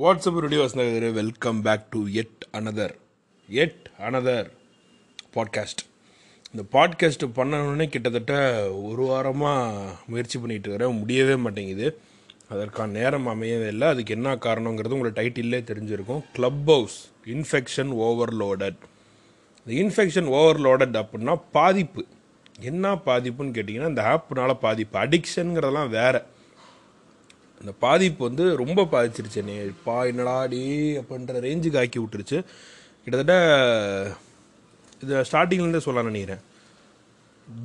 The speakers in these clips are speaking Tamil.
WhatsApp radio வசந்தகர் welcome back to yet another yet another podcast இந்த பாட்காஸ்ட் பண்ணணுன்னே கிட்டத்தட்ட ஒரு வாரமாக முயற்சி பண்ணிட்டு இருக்கிறேன். முடியவே மாட்டேங்குது. அதற்கான நேரம் அமையவே இல்லை. அதுக்கு என்ன காரணங்கிறது உங்களை டைட்டிலே தெரிஞ்சிருக்கும். க்ளப் ஹவுஸ் இன்ஃபெக்ஷன் ஓவர்லோடட் இந்த இன்ஃபெக்ஷன் ஓவர்லோடட் அப்படின்னா பாதிப்பு. என்ன பாதிப்புன்னு கேட்டிங்கன்னா இந்த ஆப்னால பாதிப்பு. அடிக்ஷனுங்கிறதெல்லாம் வேறு. அந்த பாதிப்பு வந்து ரொம்ப பாதிச்சிருச்சு என்னை பா என்னடா டே அப்படின்ற ரேஞ்சுக்கு ஆக்கி விட்டுருச்சு. கிட்டத்தட்ட இது ஸ்டார்டிங்லேருந்தே சொல்ல நினைக்கிறேன்.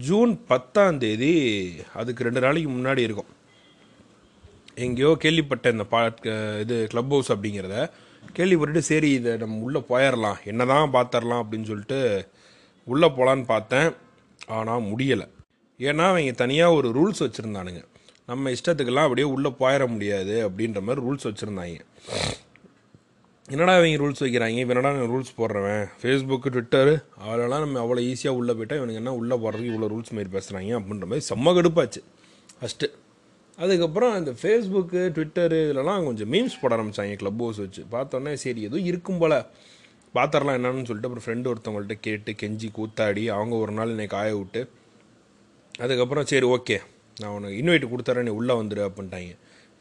ஜூன் பத்தாம் தேதி அதுக்கு ரெண்டு நாளைக்கு முன்னாடி இருக்கும். எங்கேயோ கேள்விப்பட்டேன் இந்த பா இது க்ளப் ஹவுஸ் அப்படிங்கிறத கேள்விப்பட்டுட்டு சரி இதை நம்ம உள்ளே போயிடலாம் என்ன தான் பார்த்துடலாம் அப்படின்னு சொல்லிட்டு உள்ளே போகலான்னு பார்த்தேன். ஆனால் முடியலை. ஏன்னா அவங்க தனியாக ஒரு ரூல்ஸ் வச்சுருந்தானுங்க. நம்ம இஷ்டத்துக்கெல்லாம் அப்படியே உள்ளே போயிட முடியாது அப்படின்ற மாதிரி ரூல்ஸ் வச்சுருந்தாங்க. என்னடா இவங்க ரூல்ஸ் வைக்கிறாங்க? இப்போ என்னடா ரூல்ஸ் போடுறவன்? ஃபேஸ்புக்கு ட்விட்டரு அவளெல்லாம் நம்ம அவ்வளோ ஈஸியாக உள்ளே போயிட்டா இவனுக்கு என்ன உள்ளே போடுறதுக்கு இவ்வளோ ரூல்ஸ் மாரி பேசுகிறாங்க அப்படின்ற மாதிரி செம்ம கடுப்பாச்சு. ஃபஸ்ட்டு அதுக்கப்புறம் இந்த ஃபேஸ்புக்கு ட்விட்டரு இதிலலாம் கொஞ்சம் மீம்ஸ் போட ஆரம்பிச்சாங்க க்ளப் ஹவுஸ் வச்சு. பார்த்தோன்னே சரி எதுவும் இருக்கும் போல். பார்த்துடலாம் என்னன்னு சொல்லிட்டு அப்புறம் ஃப்ரெண்டு ஒருத்தவங்கள்ட்ட கேட்டு கெஞ்சி கூத்தாடி அவங்க ஒரு நாள் என்னை காய விட்டு அதுக்கப்புறம் சரி ஓகே நான் உனக்கு இன்வைட் கொடுத்துறேன் நீ உள்ளே வந்துடு அப்படின்ட்டாங்க.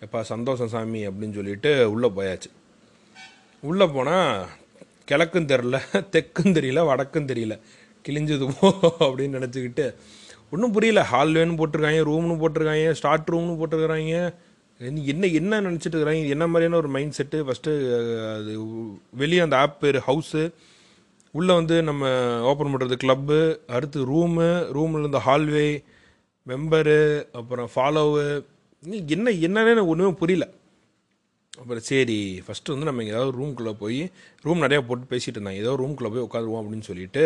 எப்பா சந்தோஷம் சாமி அப்படின்னு சொல்லிட்டு உள்ளே போயாச்சு. உள்ளே போனால் கிழக்கும் தெரில தெற்கும் தெரியல வடக்கும் தெரியல. கிழிஞ்சது போ அப்படின்னு நினச்சிக்கிட்டு ஒன்றும் புரியல. ஹால்வேன்னு போட்டிருக்காங்க ரூம்னு போட்டிருக்காங்க ஸ்டார்ட் ரூம்னு போட்டிருக்கிறாங்க என்ன என்ன நினச்சிட்டு இருக்கிறாங்க? என்ன மாதிரியான ஒரு மைண்ட் செட்டு ஃபஸ்ட்டு அது வெளியே அந்த ஆப் பேர் ஹவுஸு உள்ளே வந்து நம்ம ஓப்பன் பண்ணுறது கிளப்பு அடுத்து ரூமு ரூமில் இந்த ஹால்வே மெம்பரு அப்புறம் ஃபாலோவு என்ன என்னன்னு ஒன்றுமே புரியல. அப்புறம் சரி ஃபஸ்ட்டு வந்து நம்ம ஏதாவது ரூம்குள்ளே போய் ரூம் நிறையா போட்டு பேசிகிட்டு இருந்தாங்க. ஏதோ ரூம்குள்ளே போய் உட்காந்துருவோம் அப்படின்னு சொல்லிட்டு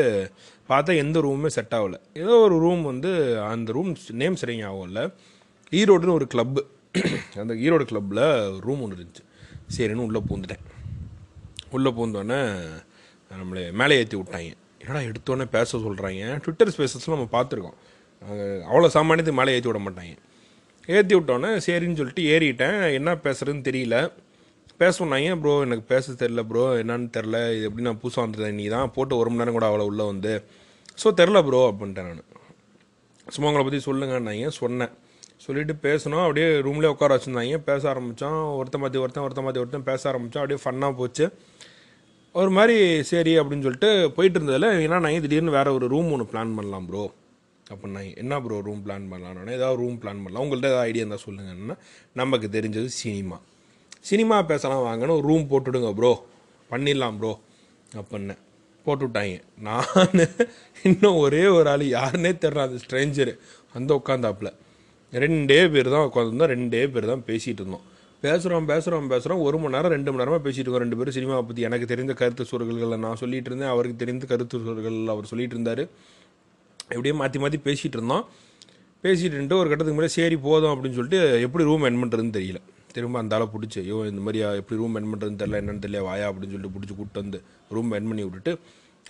பார்த்தா எந்த ரூமுமே செட் ஆகலை. ஏதோ ஒரு ரூம் வந்து அந்த ரூம் நேம் சரிங்க ஆகும்ல ஈரோடுன்னு ஒரு கிளப்பு அந்த ஈரோடு கிளப்பில் ரூம் ஒன்று இருந்துச்சு. சரின்னு உள்ளே பூந்துட்டேன். உள்ளே பூந்தோடனே நம்மளை மேலே ஏற்றி விட்டாங்க. என்னடா எடுத்தோடனே பேச சொல்கிறாங்க ட்விட்டர் ஸ்பேசஸ்லாம் நம்ம பார்த்துருக்கோம். அவ்வளோ சாமானியத்துக்கு மேலே ஏற்றி விட மாட்டாங்க. ஏற்றி விட்டோன்னே சரின்னு சொல்லிட்டு ஏறிட்டேன். என்ன பேசுறதுன்னு தெரியல. பேச சொன்னாங்க ப்ரோ எனக்கு பேச தெரில ப்ரோ. என்னன்னு தெரில இது எப்படி நான் புதுசாக வந்துட்டேன் நீ தான் போட்டு ஒரு மணி நேரம் கூட அவ்வளோ உள்ளே வந்து. ஸோ தெரில ப்ரோ அப்படின்ட்டேன் நான். சும்மா உங்களை பற்றி சொல்லுங்கன்னாங்க. சொன்னேன். சொல்லிட்டு பேசணும் அப்படியே ரூம்லேயே உட்கார வச்சுருந்தாங்க. பேச ஆரம்பித்தோம் ஒருத்தன் மாற்றி ஒருத்தன் ஒருத்தன் மாற்றி ஒருத்தன் பேச ஆரம்பித்தோம் அப்படியே ஃபன்னாக போச்சு. ஒரு மாதிரி சரி அப்படின்னு சொல்லிட்டு போயிட்டு இருந்ததில் ஏன்னா நான் திடீர்னு வேறு ஒரு ரூம் ஒன்று பிளான் பண்ணலாம் ப்ரோ. அப்படின்னா என்ன ப்ரோ ரூம் பிளான் பண்ணலான்னு ஏதாவது ரூம் பிளான் பண்ணலாம். உங்கள்கிட்ட ஏதாவது ஐடியா இருந்தால் சொல்லுங்கன்னா நமக்கு தெரிஞ்சது சினிமா சினிமா பேசலாம் வாங்கன்னு ஒரு ரூம் போட்டுடுங்க ப்ரோ பண்ணிடலாம் ப்ரோ அப்படின்னேன் போட்டுவிட்டாங்க நான் இன்னும் ஒரே ஒரு ஆள் யாருன்னே தெரில அந்த ஸ்ட்ரேஞ்சரு அந்த உட்காந்தாப்புல ரெண்டே பேர் தான் உட்காந்துருந்தோம் ரெண்டே பேர் தான் பேசிகிட்டு இருந்தோம். பேசுகிறோம் பேசுகிறோம் பேசுகிறோம் ஒரு மணி நேரம் ரெண்டு மணி நேரமாக பேசிகிட்டு இருக்கோம். ரெண்டு பேரும் சினிமாவை பற்றி எனக்கு தெரிந்த கருத்து சுவர்களில் நான் சொல்லிகிட்டு இருந்தேன். அவருக்கு தெரிந்த கருத்து சுருள்கள் அவர் சொல்லிட்டு இருந்தார். எப்படியே மாற்றி மாற்றி பேசிகிட்டு இருந்தோம் பேசிகிட்டு இருந்துட்டு ஒரு கட்டத்துக்கு முன்னாடி சரி போதும் அப்படின்னு சொல்லிட்டு எப்படி ரூம் என் பண்ணுறதுன்னு தெரியல. திரும்ப அந்த ஆளை பிடிச்சி ஐயோ இந்த மாதிரி எப்படி ரூம் என் பண்ணுறதுன்னு தெரியல என்னென்னு தெரியல வாயா அப்படின்னு சொல்லிட்டு பிடிச்சி கூப்பிட்டு வந்து ரூம் என் பண்ணி விட்டுட்டு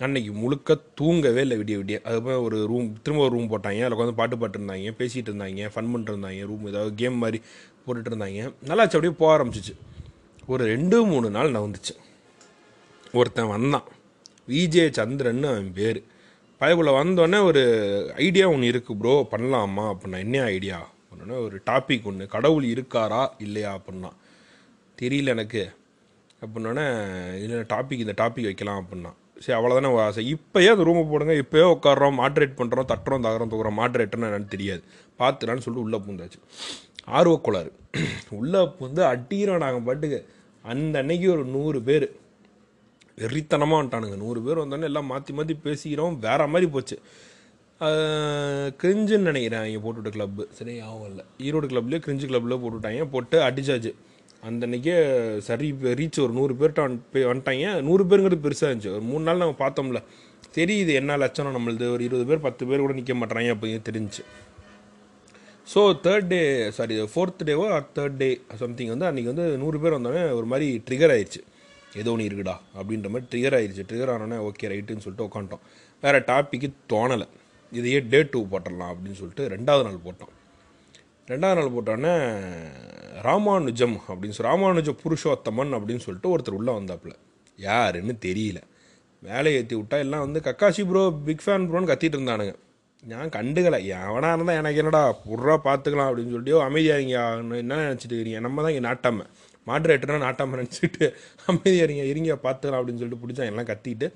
அன்னைக்கு முழுக்க தூங்கவே இல்லை விடிய விடிய. அதுக்கப்புறம் ஒரு ரூம் திரும்ப ஒரு ரூம் போட்டாங்க. அதில் உட்காந்து பாட்டு பாட்டு இருந்தாங்க பேசிகிட்டு இருந்தாங்க ஃபன் பண்ணிட்டு இருந்தாங்க ரூம் ஏதாவது கேம் மாதிரி போட்டுட்டு இருந்தாங்க. நல்லாச்சு அப்படியே போக ஆரம்பிச்சிச்சு. ஒரு ரெண்டு மூணு நாள் நான் வந்துச்சு ஒருத்தன் வந்தான். விஜே சந்திரன் அவன் பேர். பயபுல வந்தோடனே ஒரு ஐடியா ஒன்று இருக்குது ப்ரோ பண்ணலாமா அப்படின்னா என்ன ஐடியா அப்படின்னா ஒரு டாபிக் ஒன்று கடவுள் இருக்காரா இல்லையா அப்படின்னா. தெரியல எனக்கு. அப்படின்னோடனே இல்லை டாபிக் இந்த டாபிக் வைக்கலாம் அப்படின்னா. சரி அவ்வளோதானே ஆசை. இப்போயே அந்த ரூமை போடுங்க. இப்போயே உட்காடுறோம் மாட்ரேட் பண்ணுறோம் தட்டுறோம் தகரம் தூக்குறோம். மாட்ரேட்டர்னு என்னன்னு தெரியாது. பார்த்துடான்னு சொல்லிட்டு உள்ளே பூந்தாச்சு. ஆர்வக்கோளாறு. உள்ளே பூந்து அட்டிக்கிறோம் நாங்கள் பாட்டுக்கு. அந்த அன்னைக்கு ஒரு நூறு பேர். வெறித்தனமாக வந்துட்டானுங்க. நூறு பேர் வந்தோடனே எல்லாம் மாற்றி மாற்றி பேசிக்கிறோம். வேற மாதிரி போச்சு. கிரிஞ்சுன்னு நினைக்கிறேன் இங்கே போட்டுவிட்ட கிளப்பு சரி ஆகும் இல்லை. ஈரோடு கிளப்லேயே கிரிஞ்சு கிளப்பில் போட்டுவிட்டாங்க போட்டு அடிச்சாச்சு. அந்த அன்றைக்கே சரி ரீச் ஒரு நூறு பேர்கிட்ட வந்து வந்துட்டாங்க. நூறு பேருங்கிறது பெருசாக இருந்துச்சு. ஒரு மூணு நாள் நம்ம பார்த்தோம்ல. சரி இது என்ன லட்சணம் நம்மளது? ஒரு இருபது பேர் பத்து பேர் கூட நிற்க மாட்டாங்க அப்படின்னு தெரிஞ்சு so third day sorry fourth டேவோ or third day something வந்து அன்றைக்கி வந்து நூறு பேர் வந்தோடனே ஒரு மாதிரி ட்ரிகர் ஆயிடுச்சு. ஏதோ ஒன்று இருக்குடா அப்படின்ற மாதிரி ட்ரிகர் ஆயிடுச்சு ட்ரிகர் ஆனோடனே ஓகே ரைட்டுன்னு சொல்லிட்டு உட்காந்துட்டோம் வேறு டாப்பிக்கு தோணலை. இதையே டே டூ போட்டுடலாம் அப்படின்னு சொல்லிட்டு ரெண்டாவது நாள் போட்டோம். ரெண்டாவது நாள் போட்டோன்னே ராமானுஜம் அப்படின்னு சொல்லி ராமானுஜ புருஷோத்தமன் அப்படின்னு சொல்லிட்டு ஒருத்தர் உள்ளே வந்தாப்புல. யாருன்னு தெரியல. வேலையை ஏற்றி விட்டா எல்லாம் வந்து கக்காசி ப்ரோ பிக் ஃபேன் ப்ரோன்னு கத்திட்டு இருந்தானுங்க. நான் கண்டுக்கலை. எவனாக இருந்தால் எனக்கு என்னடா புறா பார்த்துக்கலாம் அப்படின்னு சொல்லிட்டு அமைதியாக இருங்க என்ன நினச்சிட்டு இருக்கீங்க? நம்ம தான் இங்கே நாட்டாமல் மாட்ரேட்டர்னா நாட்டாம நினச்சிட்டு அமைதியாக இருங்க இருங்க பார்த்துக்கலாம் அப்படின்னு சொல்லிட்டு பிடிச்சா எல்லாம் கத்திட்டு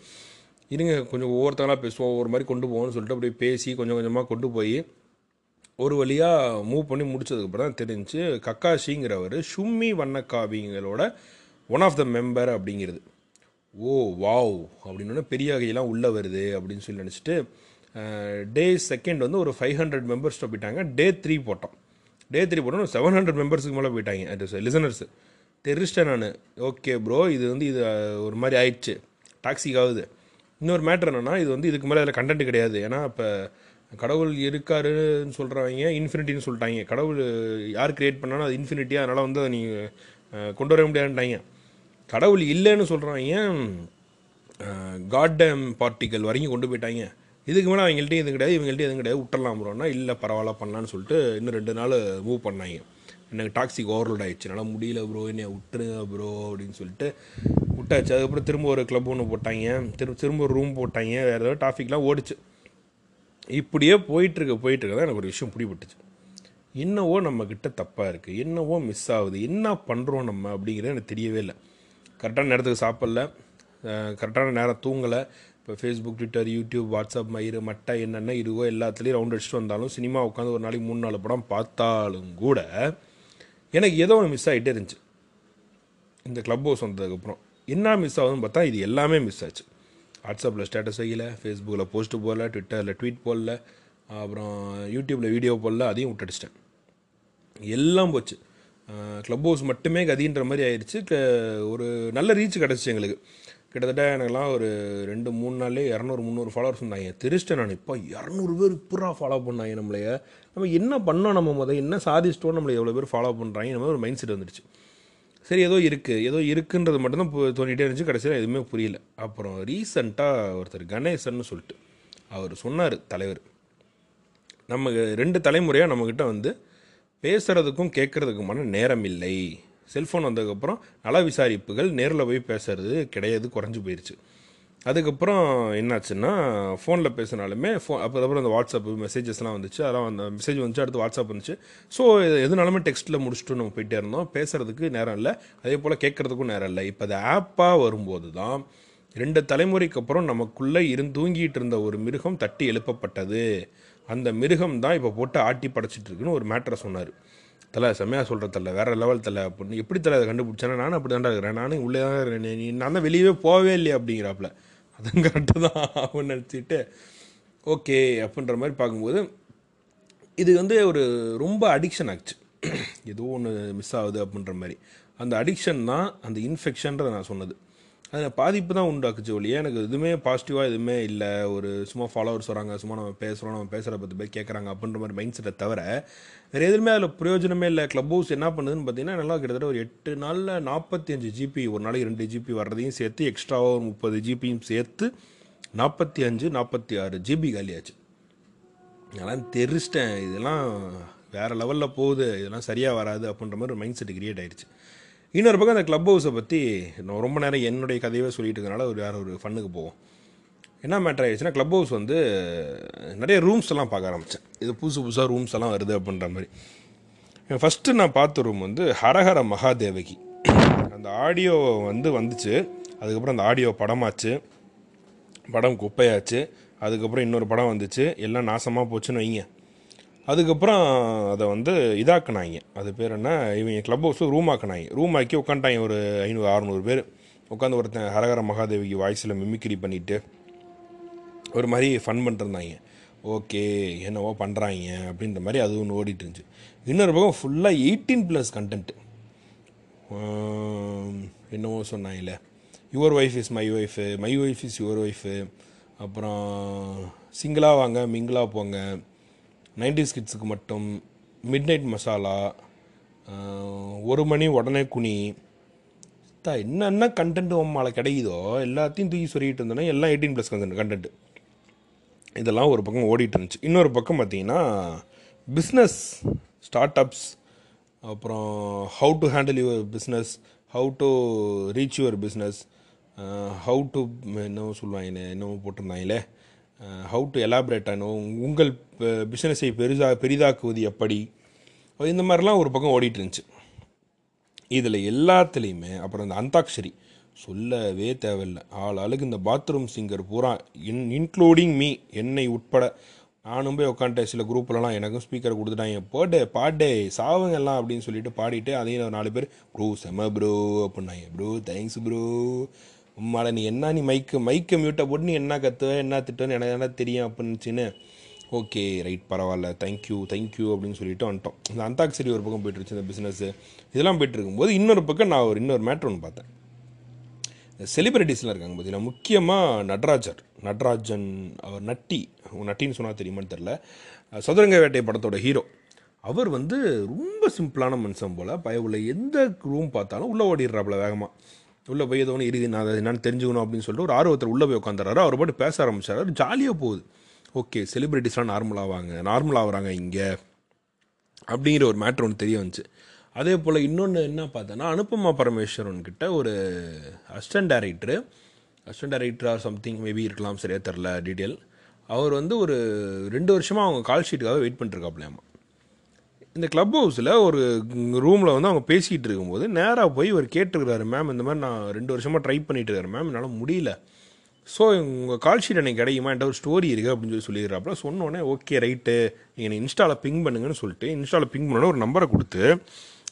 இருங்க கொஞ்சம் ஒவ்வொருத்தங்களாக பேசுவோம் ஒவ்வொரு மாதிரி கொண்டு போவோம்னு சொல்லிட்டு அப்படியே பேசி கொஞ்சம் கொஞ்சமாக கொண்டு போய் ஒரு வழியாக மூவ் பண்ணி முடிச்சதுக்கப்புறம் தான் தெரிஞ்சு கக்காஷிங்கிறவர் ஷும்மி வண்ணக்காவிங்களோட ஒன் ஆஃப் த மெம்பர் அப்படிங்கிறது. ஓ வாவ் அப்படின்னு பெரிய வகையெல்லாம் உள்ளே வருது அப்படின்னு சொல்லி நினச்சிட்டு டே செகண்ட் வந்து ஒரு ஃபைவ் ஹண்ட்ரட் மெம்பர்ஸ்ட்டு போயிட்டாங்க. டே த்ரீ போட்டோம். டே த்ரீ போட்டோம் செவன் ஹண்ட்ரட் மெம்பர்ஸுக்கு மேலே போயிட்டாங்க அது லிசனர்ஸ் தெரிச்சிட்டேன் நான். ஓகே ப்ரோ இது வந்து இது ஒரு மாதிரி ஆயிடுச்சு. டாக்ஸிக் ஆகுது. இன்னொரு மேட்ரு என்னென்னா இது வந்து இதுக்கு மேலே அதில் கண்டென்ட் கிடையாது. ஏன்னா இப்போ கடவுள் இருக்காருன்னு சொல்கிறவங்க இன்ஃபினிட்டின்னு சொல்லிட்டாங்க. கடவுள் யார் கிரியேட் பண்ணாலும் அது இன்ஃபினிட்டியாக அதனால் வந்து அதை நீங்கள் கொண்டு வர முடியாதுன்ட்டாங்க. கடவுள் இல்லைன்னு சொல்கிறவங்க காட்டம் பார்ட்டிக்கல் வரைக்கும் கொண்டு போயிட்டாங்க. இதுக்கு மேலே அவங்கள்ட்டையும் இது கிடையாது இவங்கள்ட்டையும் எதுவும் கிடையாது. விட்டுறலாம் ப்ரோன்னா இல்லை பரவாயில்ல பண்ணலான்னு சொல்லிட்டு இன்னும் ரெண்டு நாள் மூவ் பண்ணாங்க. எனக்கு டாக்ஸிக் ஓவர்லோட் ஆயிடுச்சு. என்னால் முடியல ப்ரோ என்னை விட்டுருங்க ப்ரோ அப்படின்னு சொல்லிட்டு விட்டாச்சு. அதுக்கப்புறம் திரும்ப ஒரு கிளப் ஒன்று போட்டாங்க. திரும்ப திரும்ப ஒரு ரூம் போட்டாங்க. வேறு ஏதாவது டாஃபிக்லாம் ஓடிச்சு. இப்படியே போயிட்டுருக்க போயிட்டுருக்க தான் எனக்கு ஒரு விஷயம் பிடிபட்டுச்சு. என்னவோ நம்மக்கிட்ட தப்பாக இருக்குது என்னவோ மிஸ் ஆகுது. என்ன பண்ணுறோம் நம்ம அப்படிங்கிறது எனக்கு தெரியவே இல்லை. கரெக்டான நேரத்துக்கு சாப்பிடல. கரெக்டான நேரம் தூங்கலை. இப்போ ஃபேஸ்புக் ட்விட்டர் யூடியூப் வாட்ஸ்அப் மயிறு மட்டை என்னென்ன இருக்கோ எல்லாத்துலேயும் ரவுண்ட் அடிச்சுட்டு வந்தாலும் சினிமா உட்காந்து ஒரு நாளைக்கு மூணு நாலு படம் பார்த்தாலும் கூட எனக்கு ஏதோ ஒன்று மிஸ் ஆகிட்டே இருந்துச்சு. இந்த க்ளப் ஹவுஸ் வந்ததுக்கப்புறம் என்ன மிஸ் ஆகுதுன்னு பார்த்தா இது எல்லாமே மிஸ் ஆச்சு. வாட்ஸ்அப்பில் ஸ்டேட்டஸ் வைக்கல ஃபேஸ்புக்கில் போஸ்ட்டு போடல ட்விட்டரில் ட்வீட் போடல அப்புறம் யூடியூப்பில் வீடியோ போடல அதையும் விட்டுடிச்சிட்டேன். எல்லாம் போச்சு. க்ளப் ஹவுஸ் மட்டுமே கதின்ற மாதிரி ஆயிடுச்சு. ஒரு நல்ல ரீச் கிடச்சிச்சு எங்களுக்கு. கிட்டத்தட்ட எனக்குலாம் ஒரு ரெண்டு மூணு நாள்லேயே இரநூறு முந்நூறு ஃபாலோவர்ஸ் இருந்தாங்க. தெரிச்சிட்டேன் நான் இப்போ இரநூறு பேர் இப்படா ஃபாலோ பண்ணாங்க நம்மளைய நம்ம என்ன பண்ணோம் நம்ம முதல் என்ன சாதிச்சிட்டோம்? நம்மளை எவ்வளோ பேர் ஃபாலோ பண்ணுறாங்க நம்ம ஒரு மைண்ட் செட் வந்துடுச்சு சரி ஏதோ இருக்குது ஏதோ இருக்குன்றது மட்டும்தான் இப்போ தோண்டிகிட்டே இருந்துச்சு. கடைசியில் எதுவுமே புரியல. அப்புறம் ரீசண்டாக ஒருத்தர் கணேசன்னு சொல்லிட்டு அவர் சொன்னார் தலைவர். நம்ம ரெண்டு தலைமுறையாக நம்மக்கிட்ட வந்து பேசுகிறதுக்கும் கேட்குறதுக்குமான நேரம் இல்லை. செல்ஃபோன் வந்ததுக்கப்புறம் நல விசாரிப்புகள் நேரில் போய் பேசுறது கிடையாது குறைஞ்சு போயிடுச்சு அதுக்கப்புறம் என்னாச்சுன்னா ஃபோனில் பேசினாலுமே ஃபோ அதுக்கப்புறம் அந்த வாட்ஸ்அப்பு மெசேஜஸ்லாம் வந்துச்சு. அதெல்லாம் அந்த மெசேஜ் வந்துச்சு அடுத்து வாட்ஸ்அப் வந்துச்சு. ஸோ எதுனாலுமே டெக்ஸ்ட்டில் முடிச்சுட்டு நம்ம போயிட்டே இருந்தோம். பேசுகிறதுக்கு நேரம் இல்லை. அதே போல் கேட்குறதுக்கும் நேரம் இல்லை. இப்போ அது ஆப்பாக வரும்போது தான் ரெண்டு தலைமுறைக்கு அப்புறம் நமக்குள்ளே இருந்து தூங்கிட்டு இருந்த ஒரு மிருகம் தட்டி எழுப்பப்பட்டது. அந்த மிருகம் தான் இப்போ போட்டு ஆட்டி படைச்சிட்டு இருக்குன்னு ஒரு மேட்டரை சொன்னார். தலை செம்மையாக சொல்கிற தலை வேற லெவல் தலை. அப்படின்னு எப்படி தலை அதை கண்டுபிடிச்சேன்னா நானும் அப்படி தான்டா இருக்கிறேன் நானும் உள்ளே தான் இருக்கிறேன். நீ நான் தான் வெளியவே போகவே இல்லையா அப்படிங்கிறாப்புல. அதுவும் கரெக்டு தான் அப்படின்னு நினச்சிட்டு ஓகே அப்படின்ற மாதிரி பார்க்கும்போது இது வந்து ஒரு ரொம்ப அடிக்ஷன் ஆச்சு ஏதோ ஒன்று மிஸ் ஆகுது அப்படின்ற மாதிரி. அந்த அடிக்ஷன் தான் அந்த இன்ஃபெக்ஷன்றதை நான் சொன்னது. அதில் பாதிப்பு தான் உண்டாக்குச்சு ஒழிய. எனக்கு எதுவுமே பாசிட்டிவாக எதுவுமே இல்லை. ஒரு சும்மா ஃபாலோவர்ஸ் வராங்க சும்மா நம்ம பேசுகிறோம் நம்ம பேசுகிற பத்து பேர் கேட்குறாங்க அப்படின்ற மாதிரி மைண்ட் செட்டை தவிர வேறு எதுவுமே அதில் பிரயோஜனமே இல்லை. க்ளப் ஹவுஸ் என்ன பண்ணுதுன்னு பார்த்தீங்கன்னா நல்லா கிட்டத்தட்ட ஒரு எட்டு நாளில் நாற்பத்தி அஞ்சு ஜிபி ஒரு நாளைக்கு ரெண்டு ஜிபி வர்றதையும் சேர்த்து எக்ஸ்ட்ராவாக ஒரு முப்பது ஜிபியும் சேர்த்து நாற்பத்தி அஞ்சு நாற்பத்தி ஆறு ஜிபி காலியாச்சு. அதெல்லாம் தெரிச்சிட்டேன். இதெல்லாம் வேறு லெவலில் போகுது. இதெல்லாம் சரியாக வராது அப்படின்ற மாதிரி ஒரு மைண்ட் செட் கிரியேட் ஆகிடுச்சு இன்னொரு பக்கம் அந்த க்ளப் ஹவுஸை பற்றி நான் ரொம்ப நேரம் என்னுடைய கதையவே சொல்லிட்டு இருக்கனால ஒரு வேறு ஒரு ஃபண்ணுக்கு போவோம். என்ன மேட்டர் ஆயிடுச்சுன்னா க்ளப் ஹவுஸ் வந்து நிறைய ரூம்ஸ் எல்லாம் பார்க்க ஆரம்பித்தேன் இது புதுசு புதுசாக ரூம்ஸ் எல்லாம் வருது அப்படின்ற மாதிரி. ஃபஸ்ட்டு நான் பார்த்த ரூம் வந்து ஹரஹர மகாதேவகி. அந்த ஆடியோ வந்து வந்துச்சு. அதுக்கப்புறம் அந்த ஆடியோ படமாச்சு. படம் குப்பையாச்சு. அதுக்கப்புறம் இன்னொரு படம் வந்துச்சு. எல்லாம் நாசமாக போச்சுன்னு வைங்க. அதுக்கப்புறம் அதை வந்து இதாக்குனாங்க. அது பேர் என்ன? இவங்க க்ளப் ஹவுஸ் ரூம் ஆக்குனாங்க. ரூம் ஆக்கி உட்காந்துட்டாங்க ஒரு ஐநூறு அறநூறு பேர். உட்காந்து ஒருத்தன் ஹரஹர மகாதேவிக்கு வாய்ஸில் மிமிக்ரி பண்ணிவிட்டு ஒரு மாதிரி ஃபன் பண்ணிருந்தாங்க ஓகே என்னவோ பண்ணுறாங்க அப்படின்ற மாதிரி அது ஒன்று ஓடிட்டு இருந்துச்சு இன்னொரு பக்கம் ஃபுல்லாக எயிட்டீன் ப்ளஸ் கண்டென்ட்டு என்னவோ சொன்னாங்கல்ல. Your wife is my wife my wife is your wife அப்புறம் சிங்கிளாக வாங்க மிங்கிளாக போங்க. நைன்டிஸ் கிட்ஸுக்கு மட்டும் மிட் நைட் மசாலா ஒரு மணி உடனே குனி. தா என்னென்ன கண்டென்ட் உம்மால கிடைக்குதோ எல்லாத்தையும் தூக்கி சொல்லிட்டு இருந்தோன்னா எல்லாம் எயிட்டீன் ப்ளஸ் கண்டென்ட் கண்டென்ட் இதெல்லாம் ஒரு பக்கம் ஓடிட்டு இருந்துச்சு. இன்னொரு பக்கம் பார்த்தீங்கன்னா பிஸ்னஸ் ஸ்டார்ட் அப்ஸ் அப்புறம் how to handle your business how to reach your business how to என்னவோ சொல்லுவாங்க என்னவோ போட்டிருந்தாங்களே. ஹவு டு எலாபரேட் ஆனும் உங்கள் பிஸ்னஸை பெரிதா பெரிதாக்குவது எப்படி? இந்த மாதிரிலாம் ஒரு பக்கம் ஓடிட்டு இருந்துச்சு. இதில் எல்லாத்துலேயுமே அப்புறம் இந்த அந்தாக்ஷரி சொல்லவே தேவையில்லை. ஆள் ஆளுக்கு இந்த பாத்ரூம் சிங்கர் பூரா இன் இன்க்ளூடிங் மீ என்னை உட்பட நானும் போய் உட்காந்துட்டேன் சில குரூப்லலாம் எனக்கும் ஸ்பீக்கர் கொடுத்துட்டாங்க. போட்டே பாட்டே சாவுங்க எல்லாம் அப்படின்னு சொல்லிட்டு பாடிட்டு அதையும் ஒரு நாலு பேர் ப்ரோ செம ப்ரோ அப்படின்னாங்க. ப்ரோ தேங்க்ஸ் ப்ரோ உம்மாட நீ என்ன நீ மைக்கு மைக்கை மியூட்டை போட்டு நீ என்ன கத்துவ என்ன திட்டுன்னு எனக்கு என்ன தெரியும் அப்படின்னுச்சின்னு ஓகே ரைட் பரவாயில்ல தேங்க்யூ தேங்க்யூ அப்படின்னு சொல்லிட்டு வந்துட்டோம். இந்த அந்தாக்சரி ஒரு பக்கம் போயிட்டுருச்சு இந்த பிஸ்னஸ்ஸு இதெல்லாம் போயிட்டு இருக்கும்போது இன்னொரு பக்கம் நான் ஒரு இன்னொரு மேட்ரு ஒன்று பார்த்தேன். செலிபிரிட்டிஸ்லாம் இருக்காங்க பார்த்தீங்கன்னா முக்கியமாக நடராஜர் நடராஜன் அவர் நட்டி. நட்டின்னு சொன்னால் தெரியுமான்னு தெரில சதுரங்க வேட்டை படத்தோட ஹீரோ அவர் வந்து ரொம்ப சிம்பிளான மனுஷன் போல் பயவுள்ள எந்த ரூம் பார்த்தாலும் உள்ளே ஓடிடுறாப்புல வேகமாக உள்ளே போய் ஏதோ ஒன்று இறுதி நான் அதை என்னன்னு தெரிஞ்சுக்கணும் அப்படின்னு சொல்லிட்டு ஒரு ஆர்வத்தில் உள்ளே போய் உட்காந்துறாரு அவர் பாட்டு பேச ஆரம்பிச்சார். ஜாலியாக போகுது. ஓகே செலிப்ரிட்டிஸ்லாம் நார்மலாக ஆவாங்க நார்மல் ஆகுறாங்க இங்கே அப்படிங்கிற ஒரு மேட்ரு ஒன்று தெரிய வந்துச்சு. அதே போல் இன்னொன்று என்ன பார்த்தேன்னா அனுபமா பரமேஸ்வரன் கிட்ட ஒரு assistant director assistant director or something maybe இருக்கலாம் சரியாக தெரில டீட்டெயில் அவர் வந்து ஒரு ரெண்டு வருஷமாக அவங்க கால் ஷீட்டுக்காக வெயிட் பண்ணிருக்காப்லையாமா இந்த கிளப் ஹவுஸில் ஒரு ரூமில் வந்து அவங்க பேசிகிட்டு இருக்கும்போது நேராக போய் இவர் கேட்டிருக்கிறாரு மேம் இந்த மாதிரி நான் ரெண்டு வருஷமாக ட்ரை பண்ணிட்டு இருக்கிறேன் மேம் என்னால் முடியல. ஸோ உங்கள் கால் ஷீட் எனக்கு கிடைக்குமா? என்கிட்ட ஒரு ஸ்டோரி இருக்குது அப்படின்னு சொல்லி சொல்லிடுறாப்புல சொன்னோன்னே ஓகே ரைட்டு நீங்கள் இன்ஸ்டாவில் பிங் பண்ணுங்கன்னு சொல்லிட்டு இன்ஸ்டாவில் பிங் பண்ணோன்னே ஒரு நம்பரை கொடுத்து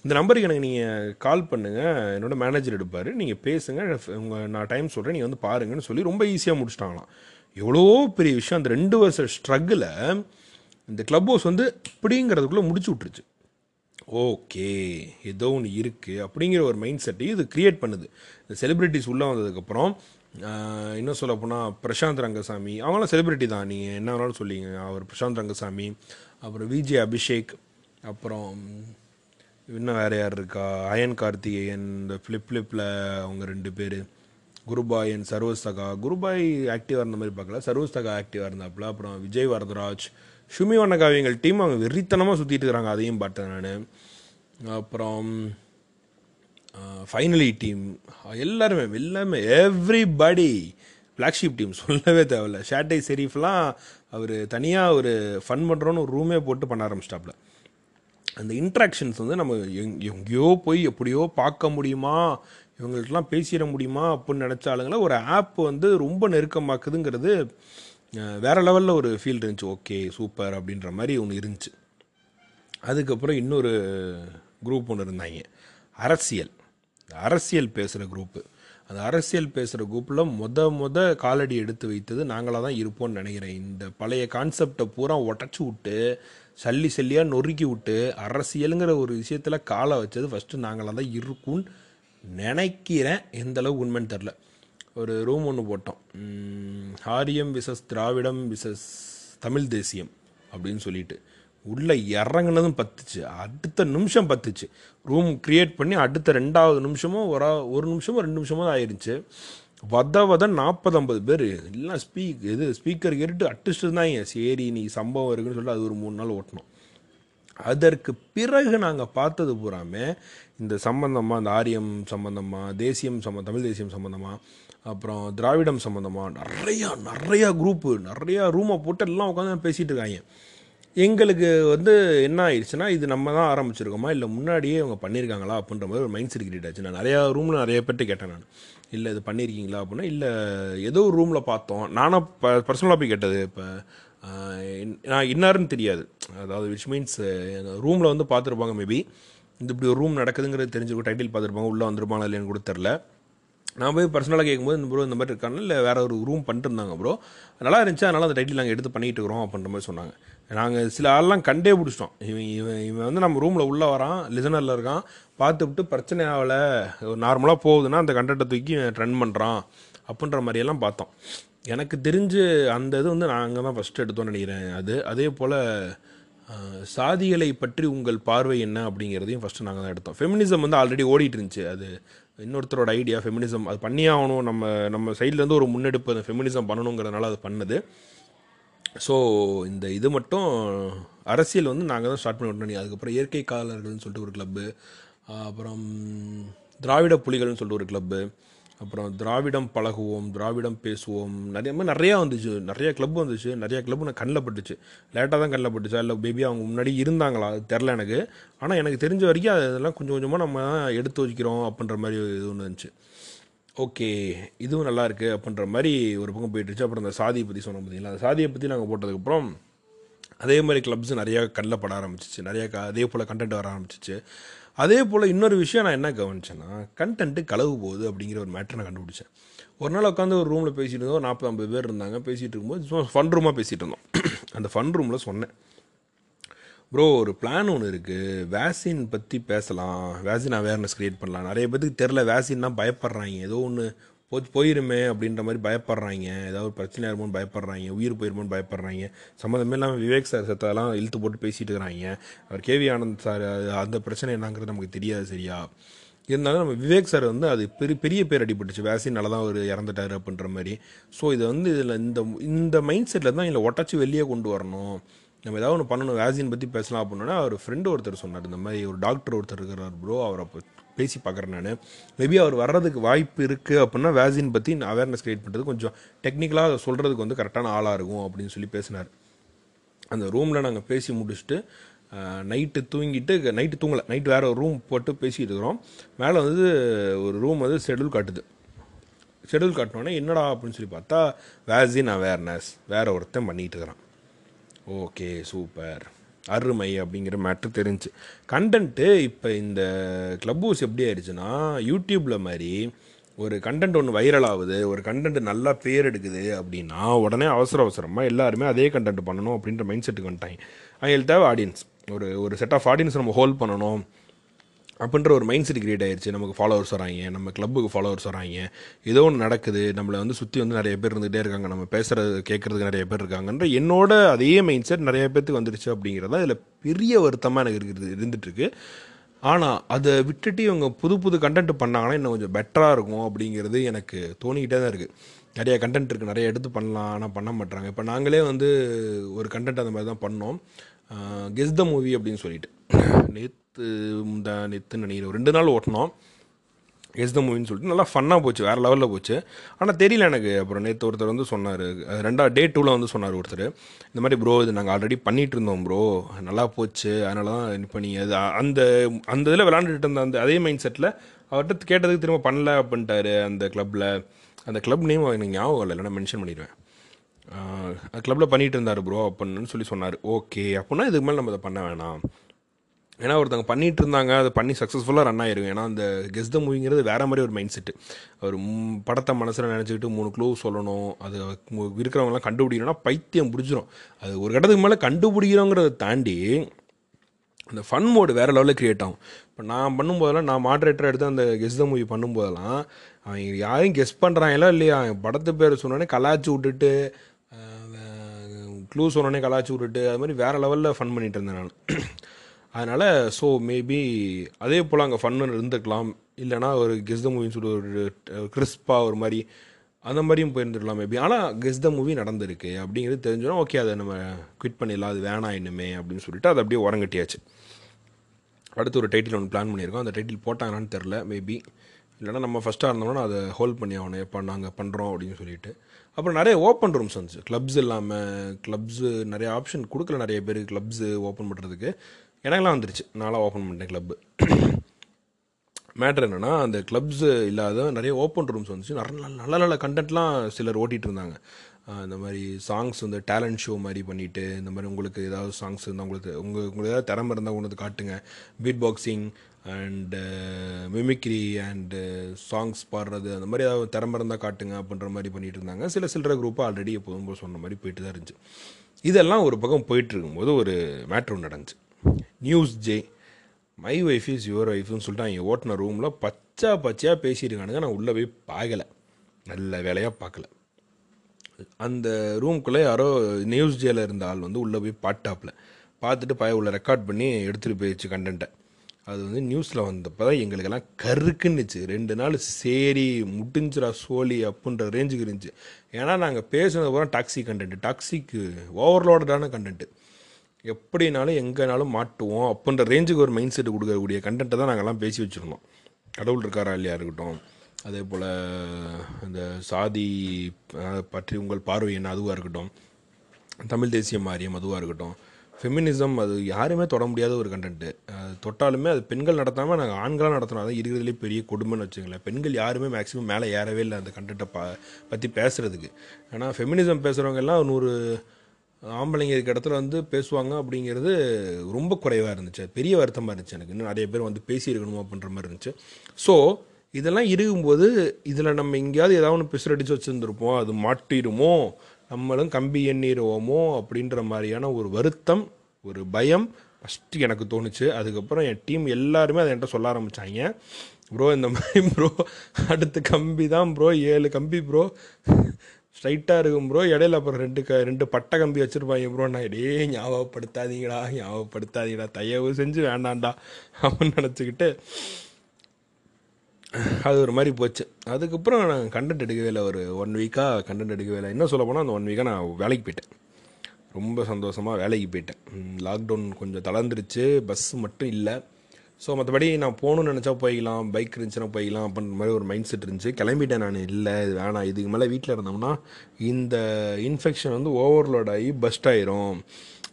இந்த நம்பருக்கு எனக்கு நீங்கள் கால் பண்ணுங்கள் என்னோட மேனேஜர் எடுப்பார். நீங்கள் பேசுங்க. உங்கள் நான் டைம் சொல்கிறேன் நீங்கள் வந்து பாருங்கன்னு சொல்லி ரொம்ப ஈஸியாக முடிச்சிட்டாங்களாம். எவ்வளோ பெரிய விஷயம். அந்த ரெண்டு வருஷம் ஸ்ட்ரகில் இந்த கிளப் ஹவுஸ் வந்து இப்படிங்கிறதுக்குள்ளே முடிச்சு விட்டுருச்சு. ஓகே ஏதோ ஒன்று இருக்குது அப்படிங்கிற ஒரு மைண்ட் செட்டையும் இது க்ரியேட் பண்ணுது. இந்த செலிப்ரிட்டிஸ் உள்ளே வந்ததுக்கப்புறம் இன்னும் சொல்ல போனால் பிரசாந்த் ரங்கசாமி அவங்களாம் செலிப்ரிட்டி தான். நீங்கள் என்ன வேணாலும் சொல்லிங்க. அவர் பிரசாந்த் ரங்கசாமி அப்புறம் விஜே அபிஷேக் அப்புறம் இன்னும் வேறு யார் இருக்கா? அயன் கார்த்திகேயன் இந்த ஃப்ளிப் ஃப்ளிப்பில் அவங்க ரெண்டு பேர். குருபாயன் சர்வஸ்தகா. குருபாய் ஆக்டிவாக இருந்த மாதிரி பார்க்கல. சர்வஸ்தகா ஆக்டிவாக இருந்தாப்புல அப்புறம் விஜய் வரதராஜ் ஷுமி வண்ணகாவியங்கள் டீம் அவங்க வெறித்தனமாக சுற்றிட்டு இருக்கிறாங்க அதையும் பார்த்தேன் நான். அப்புறம் ஃபைனலி டீம் எல்லாருமே எல்லாமே எவ்ரிபடி ஃப்ளாக்ஷிப் டீம் சொல்லவே தேவையில்ல. ஷேட்டை செரீஃப்லாம் அவர் தனியாக ஒரு ஃபன் பண்ணுறோன்னு ஒரு ரூமே போட்டு பண்ண ஆரம்பிச்சிட்டாப்புல. அந்த இன்ட்ராக்ஷன்ஸ் வந்து நம்ம எங் எங்கேயோ போய் எப்படியோ பார்க்க முடியுமா? இவங்கள்ட்டலாம் பேசிட முடியுமா? அப்படின்னு நினச்ச ஆளுங்களை ஒரு ஆப் வந்து ரொம்ப நெருக்கமாக்குதுங்கிறது வேறு லெவலில் ஒரு ஃபீல் இருந்துச்சு. ஓகே சூப்பர் அப்படின்ற மாதிரி ஒன்று இருந்துச்சு. அதுக்கப்புறம் இன்னொரு குரூப் ஒன்று இருந்தாங்க. அரசியல். அரசியல் பேசுகிற குரூப்பு அந்த அரசியல் பேசுகிற குரூப்பில் மொத மொத காலடி எடுத்து வைத்தது நாங்களாக தான் இருப்போம்னு நினைக்கிறேன். இந்த பழைய கான்செப்டை பூரா உடச்சி விட்டு சல்லி சல்லியாக நொறுக்கி விட்டு அரசியலுங்கிற ஒரு விஷயத்தில் காலை வச்சது ஃபஸ்ட்டு நாங்களாக தான் இருக்கும்னு நினைக்கிறேன். எந்தளவு உண்மைன்னு தெரில ஒரு ரூம் ஒன்று போட்டோம். ஆரியம் விசஸ் திராவிடம் விசஸ் தமிழ் தேசியம் அப்படின்னு சொல்லிட்டு. உள்ளே இறங்குனதும் பத்துச்சு. அடுத்த நிமிஷம் பத்துச்சு. ரூம் க்ரியேட் பண்ணி அடுத்த ரெண்டாவது நிமிஷமும் ஒரு ஒரு நிமிஷமோ ரெண்டு நிமிஷமோ தான் ஆயிருச்சு வத வத நாற்பது ஐம்பது பேர். எல்லாம் ஸ்பீக் இது ஸ்பீக்கர் கேட்டுட்டு அட்டிஸ்ட்டு ஏன் சரி நீ சம்பவம் இருக்குன்னு சொல்லிட்டு அது ஒரு மூணு நாள் ஓட்டணும். அதற்கு பிறகு நாங்கள் பார்த்தது பூராமே இந்த சம்பந்தமாக இந்த ஆரியம் சம்பந்தமாக தேசியம் சம்ம தமிழ் தேசியம் சம்பந்தமாக அப்புறம் திராவிடம் சம்மந்தமாக நிறையா நிறையா குரூப்பு நிறையா ரூமை போட்டு எல்லாம் உட்காந்து பேசிகிட்டு இருக்காங்க. எங்களுக்கு வந்து என்ன ஆயிடுச்சுன்னா இது நம்ம தான் ஆரம்பிச்சிருக்கோமா? இல்லை முன்னாடியே அவங்க பண்ணியிருக்காங்களா அப்படின்ற மாதிரி ஒரு மைண்ட் செட் கிரியேட் ஆச்சு. நான் நிறையா ரூமில் நிறைய பேர்ட்டு கேட்டேன் நான். இல்லை இது பண்ணியிருக்கீங்களா அப்படின்னா இல்லை ஏதோ ஒரு ரூமில் பார்த்தோம். நானும் ப பர்சனலாக போய் கேட்டது இப்போ நான் இன்னாருன்னு தெரியாது. அதாவது விச் மீன்ஸ் ரூமில் வந்து பார்த்துருப்பாங்க மேபி இந்த இப்படி ஒரு ரூம் நடக்குதுங்கிறது தெரிஞ்சிருக்கும் டைட்டில் பார்த்துருப்பாங்க உள்ளே வந்திருப்பாங்க இல்லைன்னு கூட தெரில நான் போய் பர்சனலாக கேட்கும்போது இந்த ப்ரோ இந்த மாதிரி இருக்காங்க இல்லை வேற ஒரு ரூம் பண்ணிட்டு இருந்தாங்க ப்ரோ நல்லா இருந்துச்சு அதனால் அந்த டைட்டில் நாங்கள் எடுத்து பண்ணிகிட்டு இருக்கிறோம் அப்படின்ற மாதிரி சொன்னாங்க. நாங்கள் சில ஆள்லாம் கண்டே பிடிச்சிட்டோம். இவன் இவன் இவன் வந்து நம்ம ரூமில் உள்ளே வரான் லிசனரில் இருக்கான் பார்த்துவிட்டு பிரச்சனை ஆகலை நார்மலாக போகுதுன்னா அந்த கண்டென்ட்டை தூக்கி ட்ரெண்ட் பண்ணுறான் அப்படின்ற மாதிரியெல்லாம் பார்த்தோம். எனக்கு தெரிஞ்சு அந்த இது வந்து நாங்கள் தான் ஃபஸ்ட்டு எடுத்தோம்னு நினைக்கிறேன் அது. அதே போல் சாதிகளை பற்றி உங்கள் பார்வை என்ன அப்படிங்கிறதையும் ஃபஸ்ட்டு நாங்கள் தான் எடுத்தோம். ஃபெமினிசம் வந்து ஆல்ரெடி ஓடிட்டு இருந்துச்சு. அது இன்னொருத்தரோட ஐடியா ஃபெமினிசம் அது பண்ணி ஆகணும். நம்ம நம்ம சைட்லேருந்து ஒரு முன்னெடுப்பு அந்த ஃபெமினிசம் பண்ணணுங்கிறதுனால அது பண்ணுது. ஸோ இந்த இது மட்டும் அரசியல் வந்து நாங்கள் தான் ஸ்டார்ட் பண்ணி விட்டோம். அதுக்கப்புறம் இயற்கை காலர்கள்னு சொல்லிட்டு ஒரு கிளப்பு அப்புறம் திராவிட புலிகள்னு சொல்லிட்டு ஒரு கிளப்பு அப்புறம் திராவிடம் பழகுவோம் திராவிடம் பேசுவோம். நிறைய மாதிரி நிறையா வந்துச்சு. நிறைய கிளப் வந்துச்சு. நிறைய கிளப் நான் கண்ணில் பட்டுச்சு. லேட்டாக தான் கண்ணில் பட்டுச்சா? இல்லை பேபி அவங்க முன்னாடி இருந்தாங்களா? அது தெரில எனக்கு. ஆனால் எனக்கு தெரிஞ்ச வரைக்கும் அதெல்லாம் கொஞ்சம் கொஞ்சமாக நம்ம எடுத்து வச்சுக்கிறோம் அப்படின்ற மாதிரி இது ஒன்று இருந்துச்சு. ஓகே இதுவும் நல்லா இருக்குது அப்படின்ற மாதிரி ஒரு பக்கம் போயிட்டுருச்சு அப்புறம் அந்த சாதியை பற்றி சொன்னோம் பார்த்தீங்களா அந்த சாதியை பற்றி நாங்கள் போட்டதுக்கப்புறம் அதே மாதிரி கிளப்ஸ் நிறையா கண்ணில் பட ஆரம்பிச்சிச்சு. நிறையா க அதே போல் கண்டென்ட் வர ஆரம்பிச்சிச்சு. அதே போல் இன்னொரு விஷயம் நான் என்ன கவனிச்சேன்னா கண்டென்ட்டு களவு போகுது அப்படிங்கிற ஒரு மேட்டர் நான் கண்டுபிடிச்சேன். ஒரு நாள் உட்காந்து ஒரு ரூமில் பேசிகிட்டு இருந்தோம். நாற்பது ஐம்பது பேர் இருந்தாங்க. பேசிகிட்டு இருக்கும்போது சும்மா ஃபன் ரூமாக பேசிகிட்டு இருந்தோம். அந்த ஃபன் ரூமில் சொன்னேன். ப்ரோ ஒரு பிளான் ஒன்று இருக்குது வேக்சின் பற்றி பேசலாம். வேக்சின் அவேர்னஸ் க்ரியேட் பண்ணலாம். நிறைய பேத்துக்கு தெரில வேக்சின்னா பயப்படுறாங்க. ஏதோ ஒன்று போயிருமே அப்படின்ற மாதிரி பயப்படுறாங்க. ஏதாவது ஒரு பிரச்சனை இருக்குமோன்னு பயப்படுறாங்க. உயிர் போயிருமோன்னு பயப்படுறாங்க. சம்மந்தமே இல்லாமல் விவேக் சார் சத்தெல்லாம் இழுத்து போட்டு பேசிகிட்டு இருக்கிறாங்க. அவர் கேவி ஆனந்த் சார் அந்த பிரச்சனை என்னங்கிறது நமக்கு தெரியாது சரியா? இருந்தாலும் நம்ம விவேக் சார் வந்து அது பெரிய பெரிய பேர் அடிபட்டுச்சு வேக்சினால தான் அவர் இறந்துட்டார் அப்படின்ற மாதிரி. ஸோ இதை வந்து இதில் இந்த இந்த மைண்ட் செட்டில் தான் இதில் ஒட்டச்சி வெளியே கொண்டு வரணும். நம்ம ஏதாவது ஒன்று பண்ணணும். வேக்சின் பற்றி பேசலாம் அப்படின்னா அவர் ஃப்ரெண்டு ஒருத்தர் சொன்னார். இந்த மாதிரி ஒரு டாக்டர் ஒருத்தர் இருக்கிறார் ப்ரோ அவரை பேசி பார்க்குறேன் நான். மேபி அவர் வர்றதுக்கு வாய்ப்பு இருக்குது அப்படின்னா வேக்சின் பற்றி அவேர்னஸ் க்ரியேட் பண்ணுறது கொஞ்சம் டெக்னிக்கலாக அதை சொல்கிறதுக்கு வந்து கரெக்டான ஆளாக இருக்கும் அப்படின்னு சொல்லி பேசினார். அந்த ரூமில் நாங்கள் பேசி முடிச்சுட்டு நைட்டு தூங்கிட்டு நைட்டு தூங்கலை. நைட்டு வேறு ஒரு ரூம் போட்டு பேசிகிட்டு இருக்கிறோம். மேலே வந்து ஒரு ரூம் வந்து ஷெடியூல் காட்டுது. ஷெடியூல் காட்டினோடனே என்னடா அப்படின்னு சொல்லி பார்த்தா வேக்சின் அவேர்னஸ் வேறு ஒருத்தன் பண்ணிகிட்டு இருக்கிறான். ஓகே சூப்பர் அருமை அப்படிங்கிற மேட்ரு தெரிஞ்சு. கண்டென்ட்டு இப்போ இந்த க்ளப் ஹவுஸ் எப்படி ஆயிடுச்சுன்னா யூடியூப்பில் மாதிரி ஒரு கண்டென்ட் ஒன்று வைரல் ஆகுது ஒரு கண்டென்ட் நல்லா பேர் எடுக்குது அப்படின்னா உடனே அவசர அவசரமாக எல்லாருமே அதே கண்டென்ட் பண்ணணும் அப்படின்ற மைண்ட் செட்டுக்கு வந்துட்டாங்க. அவங்களுக்கு தேவை ஆடியன்ஸ் ஒரு ஒரு செட் ஆஃப் ஆடியன்ஸ் நம்ம ஹோல்ட் பண்ணணும். அப்படின்ற ஒரு மைண்ட் செட் கிரியேட் ஆயிடுச்சு நமக்கு ஃபாலோவர்ஸ் வராங்க நம்ம கிளப்புக்கு ஃபாலோவர்ஸ் வராங்க. ஏதோ ஒன்று நடக்குது. நம்மளை வந்து சுற்றி வந்து நிறைய பேர் இருந்துகிட்டே இருக்காங்க. நம்ம பேசுகிறது கேட்குறதுக்கு நிறைய பேர் இருக்காங்கன்ற என்னோட அதே மைண்ட் செட் நிறைய பேர்த்துக்கு வந்துருச்சு அப்படிங்கிறத இதில் பெரிய வருத்தமாக எனக்கு இருக்குது இருந்துகிட்ருக்கு ஆனால் அதை விட்டுட்டு இவங்க புது புது கண்டென்ட் பண்ணாங்கன்னா இன்னும் கொஞ்சம் பெட்டராக இருக்கும் அப்படிங்கிறது எனக்கு தோணிக்கிட்டே தான் இருக்குது நிறைய கண்டென்ட் இருக்குது நிறைய எடுத்து பண்ணலாம். ஆனால் பண்ண மாட்டாங்க இப்போ நாங்களே வந்து ஒரு கண்டென்ட் அந்த மாதிரி தான் பண்ணோம். கெஸ் த மூவி அப்படின்னு சொல்லிட்டு. நேற்று முந்தா நேற்று நினைக்கிறேன் ரெண்டு நாள் ஓட்டினோம். எஸ் த மூவின்னு சொல்லிட்டு நல்லா ஃபன்னாக போச்சு வேறு லெவலில் போச்சு. ஆனால் தெரியல எனக்கு அப்புறம் நேற்று ஒருத்தர் வந்து சொன்னார் ரெண்டா டே டூவில் வந்து சொன்னார் ஒருத்தர். இந்த மாதிரி ப்ரோ இது நாங்கள் ஆல்ரெடி பண்ணிகிட்டு இருந்தோம் ப்ரோ நல்லா போச்சு அதனால தான் இப்போ நீ அது அந்த அந்த இதில் விளாண்டுட்டு இருந்த அந்த அதே மைண்ட் செட்டில் அவர்கிட்ட கேட்டதுக்கு திரும்ப பண்ணல அப்படின்ட்டாரு அந்த கிளப்பில் அந்த கிளப் நேம் எனக்கு ஞாபகம் இல்லை நான் மென்ஷன் பண்ணிடுவேன். கிளப்பில் பண்ணிகிட்டு இருந்தார் ப்ரோ அப்படின்னு சொல்லி சொன்னார். ஓகே அப்படின்னா இதுக்கு மேலே நம்ம அதை பண்ண வேணாம். ஏன்னா ஒருத்தவங்க பண்ணிட்டு இருந்தாங்க அதை பண்ணி சக்ஸஸ்ஃபுல்லாக ரன் ஆயிரும் ஏன்னா அந்த கெஸ் த மூவிங்கிறது வேற மாதிரி ஒரு மைண்ட் செட்டு ஒரு படத்தை மனசில் நினச்சிக்கிட்டு மூணு க்ளூ சொல்லணும் அது இருக்கிறவங்களாம் கண்டுபிடிக்கணும்னா பைத்தியம் பிடிச்சிரும். அது ஒரு கட்டத்துக்கு மேலே கண்டுபிடிக்கிறோங்கிறத தாண்டி அந்த ஃபன் மோடு வேறு லெவலில் க்ரியேட் ஆகும். இப்போ நான் பண்ணும்போதெல்லாம் நான் மாட்ரேட்டராக எடுத்து அந்த கெஸ் த மூவி பண்ணும்போதெல்லாம் அவங்க யாரையும் கெஸ் பண்ணுறாங்களா இல்லையா? படத்து பேர் சொன்னோடனே கலாச்சி விட்டுட்டு க்ளூ சொன்னோடனே கலாச்சி விட்டுட்டு அது மாதிரி வேறு லெவலில் ஃபன் பண்ணிகிட்டு இருந்தேன் நான். அதனால் ஸோ மேபி அதே போல் அங்கே ஃபன்னு இருந்துக்கலாம். இல்லைனா ஒரு கெஸ் த மூவின்னு சொல்லி ஒரு கிறிஸ்பாக ஒரு மாதிரி அந்த மாதிரியும் போயிருந்துருக்கலாம் மேபி ஆனால் கெஸ் த மூவி நடந்திருக்கு. அப்படிங்கிறது தெரிஞ்சோன்னா ஓகே அதை நம்ம குவிட் பண்ணிடலாம். அது வேணாம் இன்னுமே அப்படின்னு சொல்லிட்டு அதை அப்படியே உரங்கட்டியாச்சு அடுத்து ஒரு டைட்டில் ஒன்று பிளான் பண்ணியிருக்கோம். அந்த டைட்டில் போட்டாங்கன்னு தெரில மேபி இல்லைனா நம்ம ஃபஸ்ட்டாக இருந்தோம்னா அதை ஹோல்ட் பண்ணி ஆகணும் எப்போ நாங்கள் பண்ணுறோம் அப்படின்னு சொல்லிட்டு. அப்புறம் நிறைய ஓப்பன் ரூம்ஸ் வந்துச்சு. கிளப்ஸ் இல்லாமல் கிளப்ஸு நிறைய ஆப்ஷன் கொடுக்கல நிறைய பேர் கிளப்ஸு ஓப்பன் பண்ணுறதுக்கு எனக்கெல்லாம் வந்துருச்சு. நான்லாம் ஓப்பன் பண்ணிட்டேன் கிளப்பு மேட்ரு என்னென்னா அந்த கிளப்ஸ் இல்லாத நிறைய ஓப்பன் ரூம்ஸ் வந்துச்சு. நல்ல நல்ல நல்ல கண்டென்ட்லாம் சிலர் ஓட்டிகிட்டு இருந்தாங்க. இந்த மாதிரி சாங்ஸ் வந்து டேலண்ட் ஷோ மாதிரி பண்ணிவிட்டு இந்த மாதிரி உங்களுக்கு ஏதாவது சாங்ஸ் இருந்தால் உங்களுக்கு உங்கள் உங்களுக்கு ஏதாவது திறமை இருந்தால் கொண்டு வந்து காட்டுங்க. Beat boxing and mimicry and songs பாடுறது அந்த மாதிரி ஏதாவது திறமை இருந்தால் காட்டுங்க அப்படின்ற மாதிரி பண்ணிகிட்டு இருந்தாங்க. சில சில்லற குரூப்பாக ஆல்ரெடி எப்போதும் சொன்ன மாதிரி போயிட்டு தான் இருந்துச்சு. இதெல்லாம் ஒரு பக்கம் போயிட்டு இருக்கும்போது ஒரு மேட்ரு ஒன்று நடந்துச்சு. News J my wife is your ஒய்ஃப்னு சொல்லிட்டு அவங்க ஓட்டின ரூமில் பச்சா பச்சையாக பேசியிருக்கானுங்க. நான் உள்ளே போய் பார்க்கலை. நல்ல வேலையாக பார்க்கல. அந்த ரூம்குள்ளே யாரோ நியூஸ் ஜேல இருந்த ஆள் வந்து உள்ளே போய் பாட்டாப்பில் பார்த்துட்டு பய உள்ள ரெக்கார்ட் பண்ணி எடுத்துகிட்டு போயிடுச்சு கண்டென்ட்டை அது வந்து நியூஸில் வந்தப்போ தான் எங்களுக்கெல்லாம் கருக்குன்னுச்சு. ரெண்டு நாள் சரி முடிஞ்சிரா சோழி அப்புன்ற ரேஞ்சுக்கு இருந்துச்சு. ஏன்னா நாங்கள் பேசுனது பூரா டாக்ஸிக் கண்டென்ட் டாக்ஸிக்கு ஓவர்லோடடான கண்டென்ட்டு எப்படினாலும் எங்கேனாலும் மாட்டுவோம் அப்படின்ற ரேஞ்சுக்கு ஒரு மைண்ட் செட்டு கொடுக்கக்கூடிய கண்டென்ட்டை தான் நாங்கள்லாம் பேசி வச்சுருந்தோம். கடவுள் இருக்காரா இல்லையா இருக்கட்டும். அதே போல் இந்த சாதி பற்றி உங்கள் பார்வை என்ன அதுவாக இருக்கட்டும். தமிழ் தேசிய மாரியம் அதுவாக இருக்கட்டும். ஃபெமினிசம் அது யாருமே தொட முடியாத ஒரு கண்டென்ட்டு தொட்டாலுமே அது பெண்கள் நடத்தாமல் நாங்கள் ஆண்களாக நடத்தினோம் அதான் இருக்கிறதுலே பெரிய கொடுமைன்னு வச்சுங்களேன் பெண்கள் யாருமே மேக்ஸிமம் மேலே ஏறவே இல்லை அந்த கண்டென்ட்டை பா பற்றி பேசுகிறதுக்கு ஆனால் ஃபெமினிசம் பேசுகிறவங்க எல்லாம் நூறு ஆம்பளைங்க இருக்க இடத்துல வந்து பேசுவாங்க அப்படிங்கிறது ரொம்ப குறைவாக இருந்துச்சு. பெரிய வருத்தமாக இருந்துச்சு எனக்கு. இன்னும் நிறைய பேர் வந்து பேசியிருக்கணுமோ அப்படின்ற மாதிரி இருந்துச்சு. ஸோ இதெல்லாம் இருக்கும்போது இதில் நம்ம எங்கேயாவது ஏதாவது ஒன்று பிசுறு வச்சுருந்துருப்போம். அது மாட்டிடுமோ? நம்மளும் கம்பி எண்ணிடுவோமோ? அப்படின்ற மாதிரியான ஒரு வருத்தம் ஒரு பயம் ஃபஸ்ட்டு எனக்கு தோணுச்சு. அதுக்கப்புறம் என் டீம் எல்லாருமே அதை என்கிட்ட சொல்ல ஆரம்பித்தாங்க ப்ரோ இந்த மாதிரி ப்ரோ அடுத்த கம்பி தான் ப்ரோ ஏழு கம்பி ப்ரோ ஸ்ட்ரைட்டாக இருக்கும் ப்ரோ இடையில அப்புறம் ரெண்டு க ரெண்டு பட்டை கம்பி வச்சுருப்பாங்க ப்ரோ நான் இடையே ஞாபகப்படுத்தாதீங்கடா ஞாபகப்படுத்தாதீங்கடா. தயவு செஞ்சு வேண்டாம்டா. அப்படின்னு நினச்சிக்கிட்டு அது ஒரு மாதிரி போச்சு. அதுக்கப்புறம் நான் கண்டென்ட் எடுக்கவே இல்லை. ஒரு ஒன் வீக்காக கண்டென்ட் எடுக்கவே இல்லை. என்ன சொல்ல போனால் அந்த ஒன் வீக்காக நான் வேலைக்கு போயிட்டேன். ரொம்ப சந்தோஷமாக வேலைக்கு போயிட்டேன். லாக்டவுன் கொஞ்சம் தளர்ந்துருச்சு. பஸ் மட்டும் இல்லை. ஸோ மற்றபடி நான் போகணும்னு நினச்சா போய்க்கலாம் பைக் இருந்துச்சுன்னா போய்க்கலாம் அப்படின்ற மாதிரி ஒரு மைண்ட் செட் இருந்துச்சு. கிளம்பிட்டேன் நான். இல்லை இது வேணாம். இதுக்கு மேலே வீட்டில் இருந்தோம்னா இந்த இன்ஃபெக்ஷன் வந்து ஓவர்லோட் ஆகி பஸ்ட் ஆயிரும்.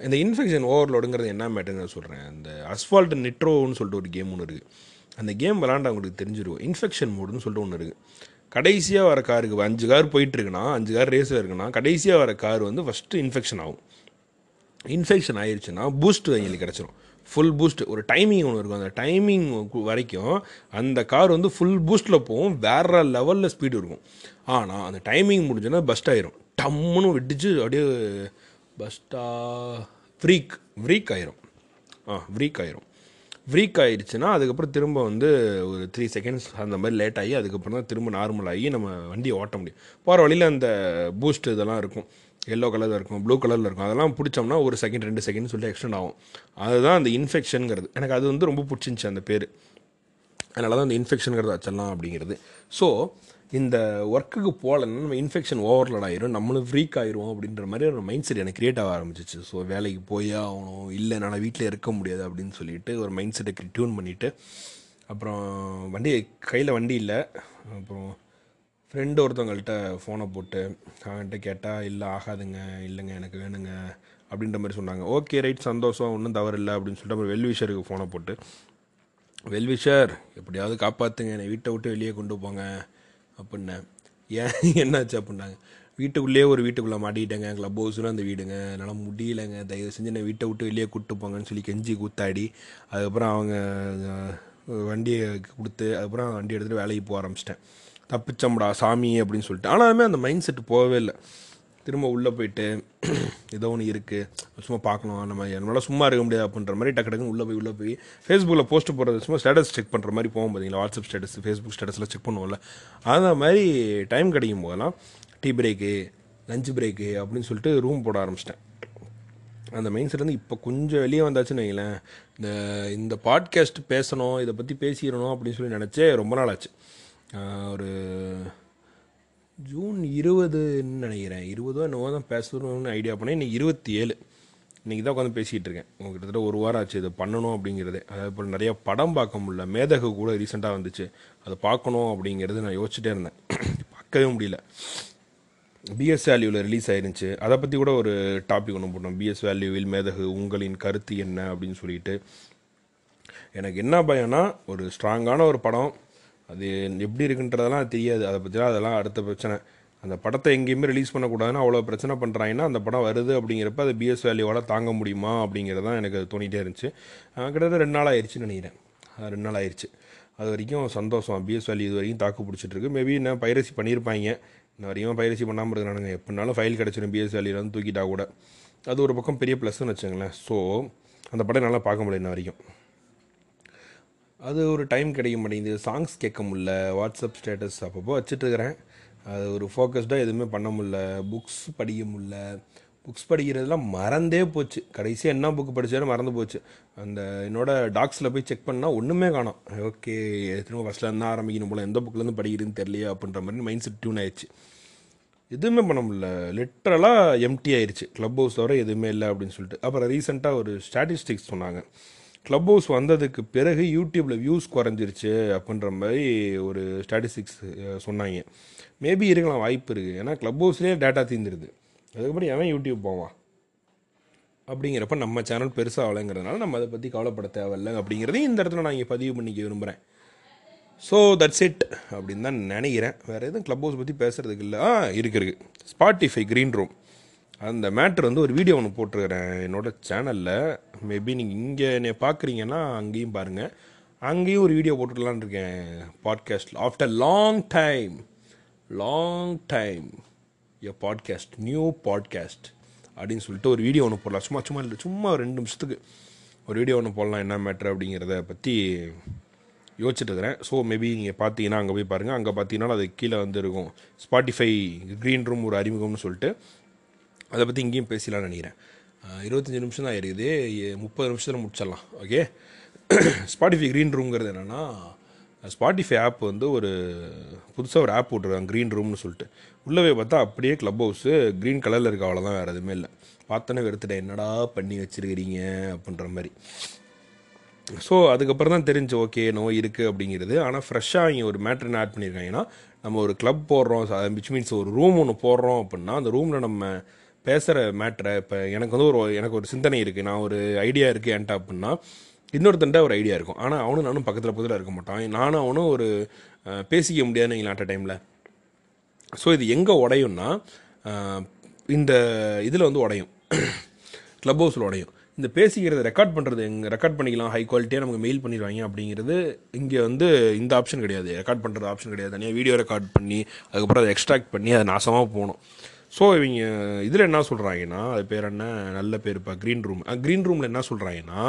இந்த இன்ஃபெக்ஷன் ஓவர்லோடுங்கிறது என்ன மேட்டர்னு நான் சொல்கிறேன் இந்த அஸ்ஃபால்ட் நிட்ரோன்னு சொல்லிட்டு ஒரு கேம் ஒன்று இருக்குது அந்த கேம் விளாண்டு அவங்களுக்கு தெரிஞ்சிடும் இன்ஃபெக்ஷன் மோடுன்னு சொல்லிட்டு ஒன்று இருக்குது கடைசியாக வர காருக்கு அஞ்சு கார் போயிட்டுருக்குன்னா அஞ்சு கார் ரேஸில் இருக்குன்னா கடைசியாக வர கார் வந்து ஃபஸ்ட்டு இன்ஃபெக்ஷன் ஆகும். இன்ஃபெக்ஷன் ஆயிடுச்சுன்னா பூஸ்ட் எங்களுக்கு கிடச்சிரும். ஃபுல் பூஸ்ட் ஒரு டைமிங் ஒன்று இருக்கும். அந்த டைமிங் வரைக்கும் அந்த கார் வந்து ஃபுல் பூஸ்ட்டில் போகும். வேற லெவலில் ஸ்பீடு இருக்கும். ஆனால் அந்த டைமிங் முடிஞ்சோன்னா பஸ்ட் ஆயிரும். டம்முன்னு விட்டுச்சு அப்படியே பஸ்டா ஃப்ரீக் ஃப்ரீக் ஆயிரும். ஆ ஃப்ரீக் ஆயிரும். ஃப்ரீக் ஆயிடுச்சுன்னா அதுக்கப்புறம் திரும்ப வந்து ஒரு த்ரீ செகண்ட்ஸ் அந்த மாதிரி லேட் ஆகி அதுக்கப்புறம் தான் திரும்ப நார்மல் ஆகி நம்ம வண்டியை ஓட்ட முடியும். போகிற வழியில் அந்த பூஸ்ட் இதெல்லாம் இருக்கும். எல்லோ கலரில் இருக்கும் ப்ளூ கலரில் இருக்கும். அதெல்லாம் பிடிச்சோம்னா ஒரு செகண்ட் ரெண்டு செகண்ட் சொல்லி எக்ஸ்டெண்ட் ஆகும். அதுதான் அந்த இன்ஃபெக்ஷனுங்கிறது எனக்கு அது வந்து ரொம்ப பிடிச்சிருந்துச்சி அந்த பேர். அதனால தான் அந்த இன்ஃபெக்ஷனுங்கிறத வச்சிடலாம் அப்படிங்கிறது. ஸோ இந்த ஒர்க்குக்கு போகலன்னா நம்ம இன்ஃபெக்ஷன் ஓவர்லோட் ஆயிரும் நம்மளும் ஃப்ரீக் ஆயிரும் அப்படின்ற மாதிரி ஒரு மைண்ட் செட் எனக்கு கிரியேட் ஆக ஆரம்பிச்சிச்சு. ஸோ வேலைக்கு போயே ஆகணும் இல்லை என்னால் வீட்டில் இருக்க முடியாது அப்படின்னு சொல்லிட்டு ஒரு மைண்ட் செட்டை டியூன் பண்ணிவிட்டு அப்புறம் வண்டி கையில் வண்டி இல்லை அப்புறம் ஃப்ரெண்டு ஒருத்தவங்கள்ட்ட ஃபோனை போட்டு அவன்கிட்ட கேட்டால் இல்லை ஆகாதுங்க இல்லைங்க எனக்கு வேணுங்க அப்படின்ற மாதிரி சொன்னாங்க. ஓகே ரைட் சந்தோஷம் ஒன்றும் தவறு இல்லை அப்படின்னு சொல்லிட்டு அப்புறம் வெல்விஷருக்கு ஃபோனை போட்டு வெல்விஷர் எப்படியாவது காப்பாற்றுங்க என்னை வீட்டை விட்டு வெளியே கொண்டு போங்க அப்படின்னேன் ஏன் என்னாச்சு அப்படின்னாங்க. வீட்டுக்குள்ளேயே ஒரு வீட்டுக்குள்ளே மாட்டிக்கிட்டேங்க க்ளப் ஹவுஸில் அந்த வீடுங்க. என்னால் முடியலைங்க. தயவு செஞ்சு என்னை வீட்டை விட்டு வெளியே கூப்பிட்டு போங்கன்னு சொல்லி கெஞ்சி கூத்தாடி. அதுக்கப்புறம் அவங்க வண்டியை கொடுத்து அதுக்கப்புறம் வண்டி எடுத்துகிட்டு வேலைக்கு போக ஆரம்பிச்சிட்டேன். தப்பிச்சம்டா சாமி அப்படின்னு சொல்லிட்டு. ஆனாலுமே அந்த மைண்ட் செட் போகவே இல்லை. திரும்ப உள்ளே போயிட்டு ஏதோ ஒன்று இருக்குது சும்மா பார்க்கணும் நம்ம என்னால் சும்மா இருக்க முடியாது அப்படின்ற மாதிரி டக்கு டக்குன்னு உள்ளே போய் உள்ளே போய் ஃபேஸ்புக்கில் போஸ்ட் போடுறது சும்மா ஸ்டேட்டஸ் செக் பண்ணுற மாதிரி போகும் பார்த்தீங்களா வாட்ஸ்அப் ஸ்டேட்டஸ் ஃபேஸ்புக் ஸ்டேட்டஸில் செக் பண்ணுவோம்ல. அந்த மாதிரி டைம் கிடைக்கும் போதெல்லாம் டீ பிரேக்கு லஞ்ச் பிரேக்கு அப்படின்னு சொல்லிட்டு ரூம் போட ஆரம்பிச்சிட்டேன். அந்த மைண்ட் செட் வந்து இப்போ கொஞ்சம் வெளியே வந்தாச்சுன்னு வைங்களேன். இந்த இந்த பாட்காஸ்ட் பேசணும் இதை பற்றி பேசிடணும் அப்படின்னு சொல்லி நினச்சே ரொம்ப நாள் ஆச்சு. ஒரு ஜூன் இருபதுன்னு நினைக்கிறேன். இருபதோ என்னவோ தான் பேசணும்னு ஐடியா பண்ணேன். இன்னைக்கு இருபத்தி ஏழு இன்றைக்கி தான் உட்காந்து பேசிகிட்டு இருக்கேன். கிட்டத்தட்ட ஒரு வாரம் ஆச்சு இதை பண்ணணும் அப்படிங்கிறது. அதே போல் நிறையா படம் பார்க்க முடியல. மேதகு கூட ரீசெண்டாக வந்துச்சு. அதை பார்க்கணும் அப்படிங்கிறது நான் யோசிச்சுட்டே இருந்தேன். பார்க்கவே முடியல. பிஎஸ் வேல்யூவில் ரிலீஸ் ஆயிருந்துச்சு. அதை பற்றி கூட ஒரு டாபிக் ஒன்று போட்டோம். பிஎஸ் வேல்யூவில் மேதகு உங்களின் கருத்து என்ன அப்படின்னு சொல்லிட்டு. எனக்கு என்ன பயம்னா ஒரு ஸ்ட்ராங்கான ஒரு படம். அது எப்படி இருக்குன்றதெல்லாம் தெரியாது. அதை பற்றிலாம் அதெல்லாம் அடுத்த பிரச்சனை. அந்த படத்தை எங்கேயுமே ரிலீஸ் பண்ணக்கூடாதுன்னு அவ்வளோ பிரச்சனை பண்ணுறாங்கன்னா அந்த படம் வருது அப்படிங்கிறப்ப அது பிஎஸ் வேல்யூவோட தாங்க முடியுமா அப்படிங்கிறது தான் எனக்கு தோணிகிட்டே இருந்துச்சு. கிட்டத்தட்ட ரெண்டு நாள் ஆயிடுச்சுன்னு நினைக்கிறேன். ரெண்டு நாள் ஆயிடுச்சு அது வரைக்கும் சந்தோஷம். பிஎஸ் வேல்யூ இது வரைக்கும் தாக்கு பிடிச்சிட்டு இருக்கு. மேபி என்ன பைரசி பண்ணியிருப்பாங்க இன்ன வரைக்கும் பைரசி பண்ணாமல் இருக்கிறானுங்க. எப்படினாலும் ஃபைல் கிடச்சிடும் பிஎஸ் வேல்யூலேருந்து வந்து தூக்கிட்டா கூட. அது ஒரு பக்கம் பெரிய ப்ளஸ்ன்னு வச்சுங்களேன் ஸோ அந்த படம் நல்லா பார்க்க முடியல இன்ன வரைக்கும். அது ஒரு டைம் கிடைக்க மாட்டேங்குது. சாங்ஸ் கேட்க முடில வாட்ஸ்அப் ஸ்டேட்டஸ் அப்பப்போ வச்சுட்ருக்குறேன் அது ஒரு ஃபோக்கஸ்டாக எதுவுமே பண்ண முடில புக்ஸ் படிக்க முடில புக்ஸ் படிக்கிறதுலாம் மறந்தே போச்சு. கடைசியாக என்ன புக் படித்தாலும் மறந்து போச்சு. அந்த என்னோடய டாக்ஸில் போய் செக் பண்ணால் ஒன்றுமே காணும். ஓகே திரும்ப ஃபஸ்ட்லேருந்து தான் ஆரம்பிக்கணும் போல். எந்த புக்லேருந்து படிக்கிறதுன்னு தெரியலையே அப்படின்ற மாதிரி மைண்ட் செட் டியூன் ஆயிடுச்சு. எதுவுமே பண்ண முடியல. லிட்ரலாக எம்டி ஆயிடுச்சு க்ளப் ஹவுஸ் தவிர எதுவுமே இல்லை அப்படின்னு சொல்லிட்டு. அப்புறம் ரீசெண்டாக ஒரு ஸ்டாட்டிஸ்டிக்ஸ் சொன்னாங்க. க்ளப் ஹவுஸ் வந்ததுக்கு பிறகு யூடியூப்பில் வியூஸ் குறைஞ்சிருச்சு அப்படின்ற மாதிரி ஒரு ஸ்டாட்டிஸ்டிக்ஸ் சொன்னாங்க. மேபி இருக்கலாம் வாய்ப்பு இருக்குது ஏன்னா க்ளப் ஹவுஸ்லேயே டேட்டா தீர்ந்துருது அதுக்கப்புறம் எவன் யூடியூப் போவான்? அப்படிங்கிறப்ப நம்ம சேனல் பெருசாக ஆகலைங்கிறதுனால நம்ம அதை பற்றி கவலைப்பட தேவையில்லை அப்படிங்கிறதையும் இந்த இடத்துல நான் இங்கே பதிவு பண்ணிக்க விரும்புகிறேன் ஸோ தட்ஸ் இட் அப்படின்னு தான் நினைக்கிறேன். வேறு எதுவும் க்ளப் ஹவுஸ் பற்றி பேசுகிறதுக்கு இல்லை. ஆ இருக்கு இருக்கு. ஸ்பாட்டிஃபை க்ரீன் ரூம் அந்த மேட்ரு வந்து ஒரு வீடியோ ஒன்று போட்டிருக்கிறேன். என்னோடய சேனலில் மேபி நீங்கள் இங்கே என்னை பார்க்குறீங்கன்னா அங்கேயும் பாருங்கள் அங்கேயும் ஒரு வீடியோ போட்டுடலான்னு இருக்கேன் podcast after long time long time a podcast new podcast அப்படின்னு சொல்லிட்டு ஒரு வீடியோ ஒன்று போடலாம். சும்மா சும்மா இல்லை சும்மா ரெண்டு நிமிஷத்துக்கு ஒரு வீடியோ ஒன்று போடலாம் என்ன மேட்ரு அப்படிங்கிறத பற்றி யோசிச்சுட்டு இருக்கிறேன். ஸோ மேபி நீங்கள் பார்த்தீங்கன்னா அங்கே போய் பாருங்கள் அங்கே பார்த்தீங்கன்னா அது கீழே வந்து இருக்கும் ஸ்பாட்டிஃபை க்ரீன் ரூம் ஒரு அறிமுகம்னு சொல்லிட்டு அதை பற்றி இங்கேயும் பேசலாம்னு நினைக்கிறேன். இருபத்தஞ்சி நிமிஷம் தான் இருக்குது முப்பது நிமிஷத்தில் முடிச்சிடலாம். ஓகே ஸ்பாட்டிஃபை க்ரீன் ரூம்ங்கிறது என்னென்னா ஸ்பாட்டிஃபை ஆப் வந்து ஒரு புதுசாக ஒரு ஆப் விட்ருக்காங்க க்ரீன் ரூம்னு சொல்லிட்டு. உள்ளவே பார்த்தா அப்படியே க்ளப் ஹவுஸு க்ரீன் கலரில் இருக்க அவ்வளோதான் வேறு எதுவுமே இல்லை. பார்த்தோன்னே வெறுத்துட்டேன். என்னடா பண்ணி வச்சிருக்கிறீங்க? அப்படின்ற மாதிரி. ஸோ அதுக்கப்புறம் தான் தெரிஞ்சு ஓகே நோய் இருக்குது அப்படிங்கிறது. ஆனால் ஃப்ரெஷ்ஷாக இங்கே ஒரு மேட்ரு ஆட் பண்ணியிருக்காங்கன்னா நம்ம ஒரு கிளப் போடுறோம். விச் மீன்ஸ் ஒரு ரூம் ஒன்று போடுறோம் அப்படின்னா அந்த ரூமில் நம்ம பேசுகிற மேட்ரை இப்போ எனக்கு வந்து ஒரு எனக்கு ஒரு சிந்தனை இருக்குது நான் ஒரு ஐடியா இருக்குது என்கிட்ட அப்படின்னா இன்னொருத்தன்ட்ட ஒரு ஐடியா இருக்கும். ஆனால் அவனும் நானும் பக்கத்தில் பக்கத்தில் இருக்க மாட்டான். நானும் அவனும் ஒரு பேசிக்க முடியாது நீங்கள் அட் டைமில் ஸோ இது எங்கே உடையும்னா இந்த இதில் வந்து உடையும். க்ளப் ஹவுஸில் உடையும். இந்த பேசிக்கிறது ரெக்கார்ட் பண்ணுறது எங்கே ரெக்கார்ட் பண்ணிக்கலாம். ஹை குவாலிட்டியாக நமக்கு மெயில் பண்ணிடுவாங்க அப்படிங்கிறது இங்கே வந்து இந்த ஆப்ஷன் கிடையாது. ரெக்கார்ட் பண்ணுறது ஆப்ஷன் கிடையாது. தனியாக வீடியோ ரெக்கார்ட் பண்ணி அதுக்கப்புறம் அதை எக்ஸ்ட்ராக்ட் பண்ணி அதை நாசமாக போகணும். ஸோ இவங்க இதில் என்ன சொல்கிறாங்கன்னா அது பேர் என்ன? நல்ல பேர் இப்போ க்ரீன் ரூம் க்ரீன் ரூமில் என்ன சொல்கிறாங்கன்னா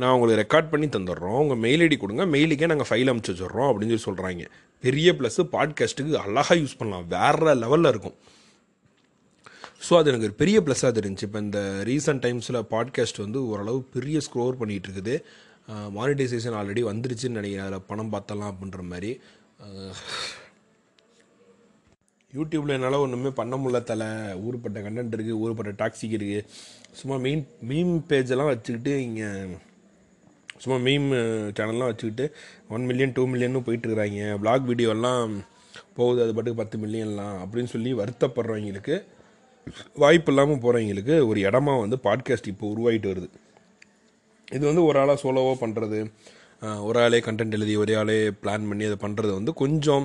நான் உங்களுக்கு ரெக்கார்ட் பண்ணி தந்துடுறோம். உங்கள் மெயில் ஐடி கொடுங்க. மெயிலுக்கே நாங்கள் ஃபைல் அமுச்சு வச்சுட்றோம் அப்படின்னு சொல்லி சொல்கிறாங்க பெரிய ப்ளஸ்ஸு பாட்காஸ்ட்டுக்கு அழகாக யூஸ் பண்ணலாம். வேறு லெவலில் இருக்கும். ஸோ அது எனக்கு ஒரு பெரிய ப்ளஸ்ஸாக தெரிஞ்சு இப்போ இந்த ரீசெண்ட் டைம்ஸில் பாட்காஸ்ட் வந்து ஓரளவு பெரிய ஸ்க்ரோர் பண்ணிகிட்டு இருக்குது. மானிட்டைசேஷன் ஆல்ரெடி வந்துருச்சுன்னு நினைக்கிறேன். அதில் பணம் பார்த்தலாம் அப்படின்ற மாதிரி. யூடியூப்பில் என்னால் ஒன்றுமே பண்ண முடியல தலை. ஊருப்பட்ட கண்டென்ட் இருக்குது ஊருப்பட்ட டாக்ஸிக் இருக்குது சும்மா மெயின் மீம் பேஜெல்லாம் வச்சுக்கிட்டு இங்கே சும்மா மீம் சேனல்லாம் வச்சுக்கிட்டு ஒன் மில்லியன் டூ மில்லியன் போயிட்டுருக்குறாங்க பிளாக் வீடியோலாம் போகுது அது பாட்டுக்கு பத்து மில்லியன்லாம் அப்படின்னு சொல்லி வருத்தப்படுறவங்களுக்கு வாய்ப்பு இல்லாமல் போகிறவங்களுக்கு ஒரு இடமா வந்து பாட்காஸ்ட் இப்போ உருவாகிட்டு வருது. இது வந்து ஒரு ஆளாக சோலோவாக பண்ணுறது ஒரு ஆளே கண்டென்ட் எழுதி ஒரே ஆளே பிளான் பண்ணி அதை பண்ணுறது வந்து கொஞ்சம்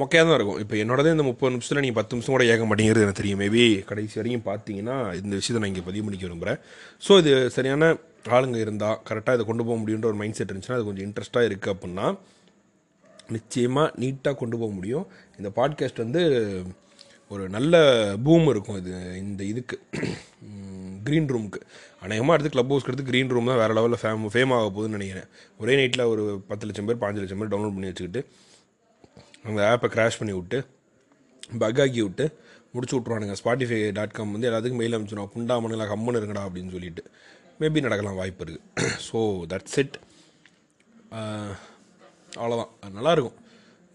மொக்கையாக தான் இருக்கும். இப்போ என்னோடதே இந்த முப்பது நிமிஷத்தில் நீங்கள் பத்து நிமிஷம் கூட ஏக மாட்டேங்கிறது எனக்கு தெரியும். மேபி கடைசி வரைக்கும் பார்த்தீங்கன்னா இந்த விஷயத்தை நான் இங்கே பதிவு பண்ணிக்க விரும்புகிறேன் ஸோ இது சரியான ஆளுங்க இருந்தால் கரெக்டாக இதை கொண்டு போக முடியுன்ற ஒரு மைண்ட் செட் இருந்துச்சுன்னா அது கொஞ்சம் இன்ட்ரெஸ்ட்டாக இருக்குது அப்படின்னா நிச்சயமாக நீட்டாக கொண்டு போக முடியும். இந்த பாட்காஸ்ட் வந்து ஒரு நல்ல பூம் இருக்கும் இது இந்த இதுக்கு. க்ரீன் ரூமுக்கு அநேகமாக அடுத்து க்ளப் ஹவுஸ்க்கு எடுத்து க்ரீன் ரூம் தான் வேறு லெவலில் ஃபேம் ஃபேம் ஆக போகுதுன்னு நினைக்கிறேன். ஒரே நைட்டில் ஒரு பத்து லட்சம் பேர் பாஞ்சு லட்சம் பேர் டவுன்லோட் பண்ணி வச்சுக்கிட்டு அந்த ஆப்பை க்ராஷ் பண்ணி விட்டு பக் ஆக்கி விட்டு முடிச்சு விட்ருவானுங்க ஸ்பாட்டிஃபை டாட் காம் வந்து எல்லாத்துக்கும் மெயில் அனுப்பிச்சிடும் புண்டா மணிலா கம்முன்னு இருங்கடா அப்படின்னு சொல்லிட்டு. மேபி நடக்கலாம் வாய்ப்பு இருக்குது ஸோ தட்ஸ் இட் அவ்வளோதான் நல்லாயிருக்கும்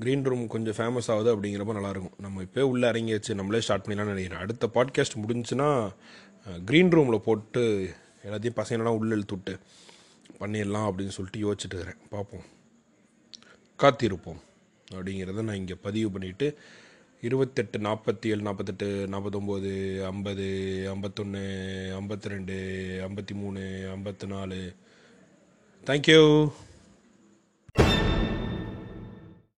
க்ரீன் ரூம் கொஞ்சம் ஃபேமஸ் ஆகுது அப்படிங்கிறப்ப நல்லாயிருக்கும் நம்ம இப்போ உள்ளே இறங்கியாச்சு. நம்மளே ஸ்டார்ட் பண்ணலாம்னு நினைக்கிறேன். அடுத்த பாட்காஸ்ட் முடிஞ்சுன்னா க்ரீன் ரூமில் போட்டு எல்லாத்தையும் பசங்களெலாம் உள்ளே இழுத்து விட்டு பண்ணிடலாம் அப்படின்னு சொல்லிட்டு யோசிச்சுட்டு இருக்கிறேன். பார்ப்போம். காத்திருப்போம். அப்படிங்கிறத நான் இங்கே பதிவு பண்ணிவிட்டு இருபத்தெட்டு நாற்பத்தி ஏழு நாற்பத்தெட்டு நாற்பத்தொம்போது ஐம்பது ஐம்பத்தொன்று ஐம்பத்தி ரெண்டு ஐம்பத்தி மூணு ஐம்பத்தி நாலு தேங்க்யூ